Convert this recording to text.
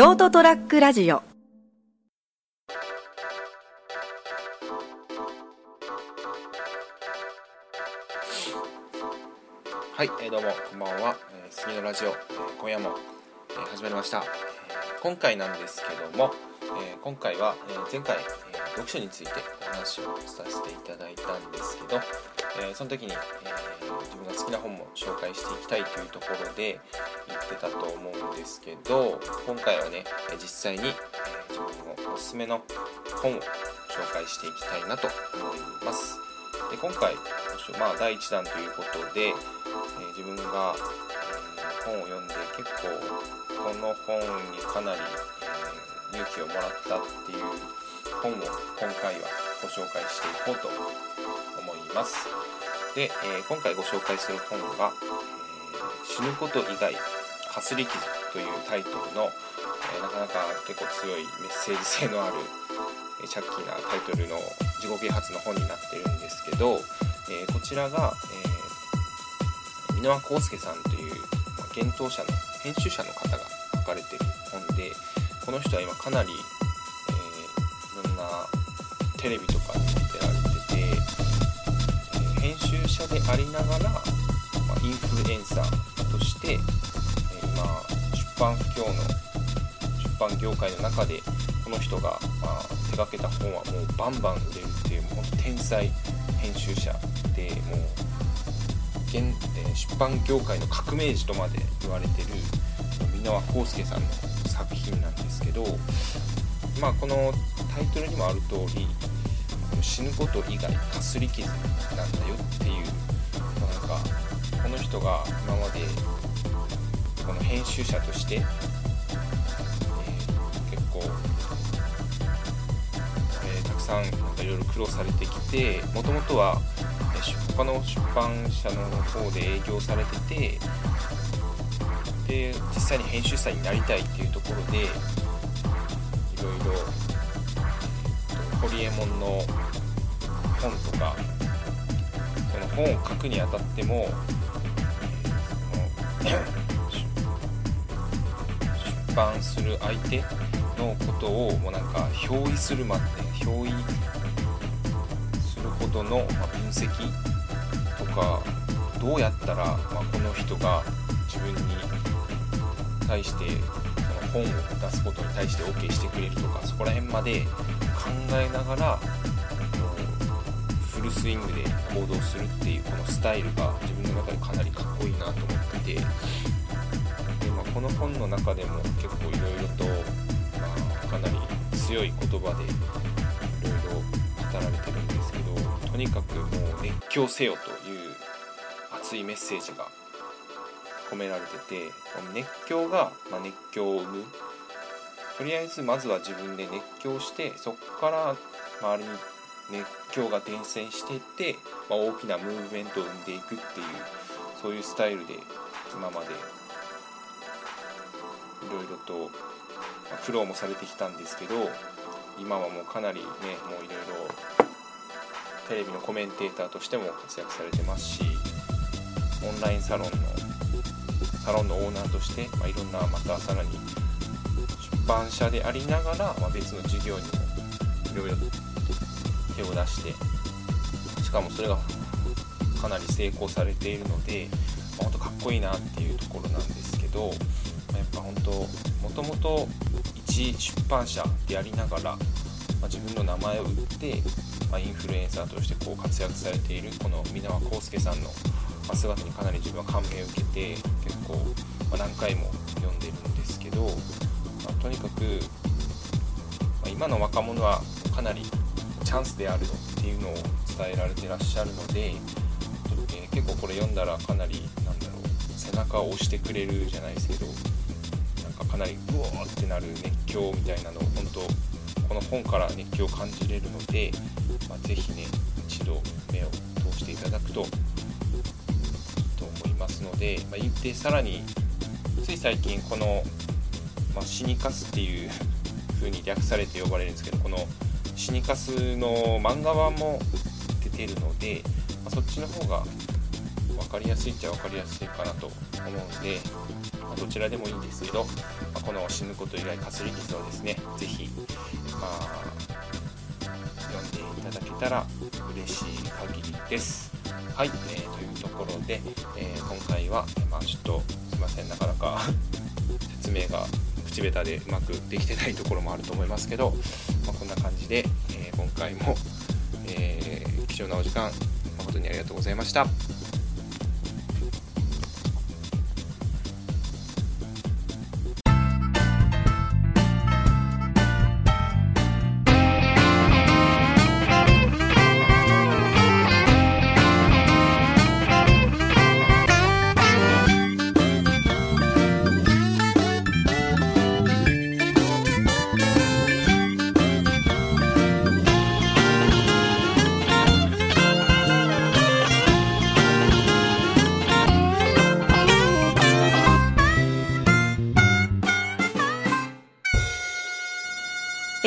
ショートトラックラジオ。はい、えー、どうもこんばんは、えー、杉のラジオ、えー、今夜も、えー、始まりました、えー、今回なんですけども、えー、今回は、えー、前回、えー、読書についてお話をさせていただいたんですけど、えー、その時に、えー、自分が好きな本も紹介していきたいというところで言ってたと思うんですけど今回はね実際に、え自分のおすすめの本を紹介していきたいなと思います。で今回、まあ、第1弾ということで、え自分が、え本を読んで結構この本にかなり、え勇気をもらったっていう本を今回はご紹介していこうと思います。で、えー、今回ご紹介する本が、えー、死ぬこと以外かすり傷というタイトルの、えー、なかなか結構強いメッセージ性のある、えチャッキーなタイトルの自己啓発の本になってるんですけど、えこちらが、え箕輪康介さんという、まあ、幻冬者の編集者の方が書かれてる本でこの人は今かなり、テレビとかに出られてて編集者でありながら、まあ、インフルエンサーとして、え今出版不況の出版業界の中でこの人が、まあ、手がけた本はもうバンバン売れるっていうもう天才編集者でもう現、え出版業界の革命児とまで言われてる箕輪康介さんの作品なんですけど、まあ、このタイトルにもある通り死ぬこと以外かすり傷なんだよっていう、まあ、なんかこの人が今までこの編集者として、えー、結構、えー、たくさんいろいろ苦労されてきてもともとは他の出版社の方で営業されててで実際に編集者になりたいっていうところでホリエモンの本とかその本を書くにあたっても、出版する相手のことをもうなんか表意するまで表意するほどの、分析とかどうやったら、まこの人が自分に対してその本を出すことに対して OK してくれるとかそこら辺まで考えながらフルスイングで行動するっていうこのスタイルが自分の中でかなりかっこいいなと思っててで、まあ、この本の中でも結構いろいろと、まあ、かなり強い言葉でいろいろ語られてるんですけどとにかくもう熱狂せよという熱いメッセージが込められてて熱狂が、ま熱狂を生むとりあえずまずは自分で熱狂してそこから周りに熱狂が伝染していって、まあ、大きなムーブメントを生んでいくっていうそういうスタイルで今までいろいろと、ま苦労もされてきたんですけど今はもうかなりねもういろいろテレビのコメンテーターとしても活躍されてますしオンラインサロンのサロンのオーナーとして、まあ、いろんなまたさらに版社でありながら、まあ、別の事業にもいろいろ手を出してしかもそれがかなり成功されているので、まあ、本当かっこいいなっていうところなんですけど、まあ、やっぱ本当もともと一出版社でありながら、まあ、自分の名前を売って、まインフルエンサーとしてこう活躍されているこの箕輪康介さんの姿にかなり自分は感銘を受けて結構、ま何回も読んでるんですけど、とにかく、ま今の若者はかなりチャンスであるっていうのを伝えられてらっしゃるので、えー、結構これ読んだらかなりなんだろう背中を押してくれるじゃないですけどなんかかなりうおーってなる熱狂みたいなのを本当この本から熱狂を感じれるので、まあ、是非ね一度目を通していただくとと思いますので、まあ、言ってさらについ最近この、まあ、死にかすっていう風に略されて呼ばれるんですけどこのシニカスの漫画版も出てるので、まあ、そっちの方が分かりやすいっちゃ分かりやすいかなと思うんで、まあ、どちらでもいいんですけど、まあ、この死ぬこと以外かすり傷をですね是非まあ読んでいただけたら嬉しい限りです。はい、えー、というところで、えー、今回は、まあ、ちょっとすいませんなかなか 説明が口下手でうまくできてないところもあると思いますけど、まあ、こんな感じで、えー、今回も、えー、貴重なお時間誠にありがとうございました。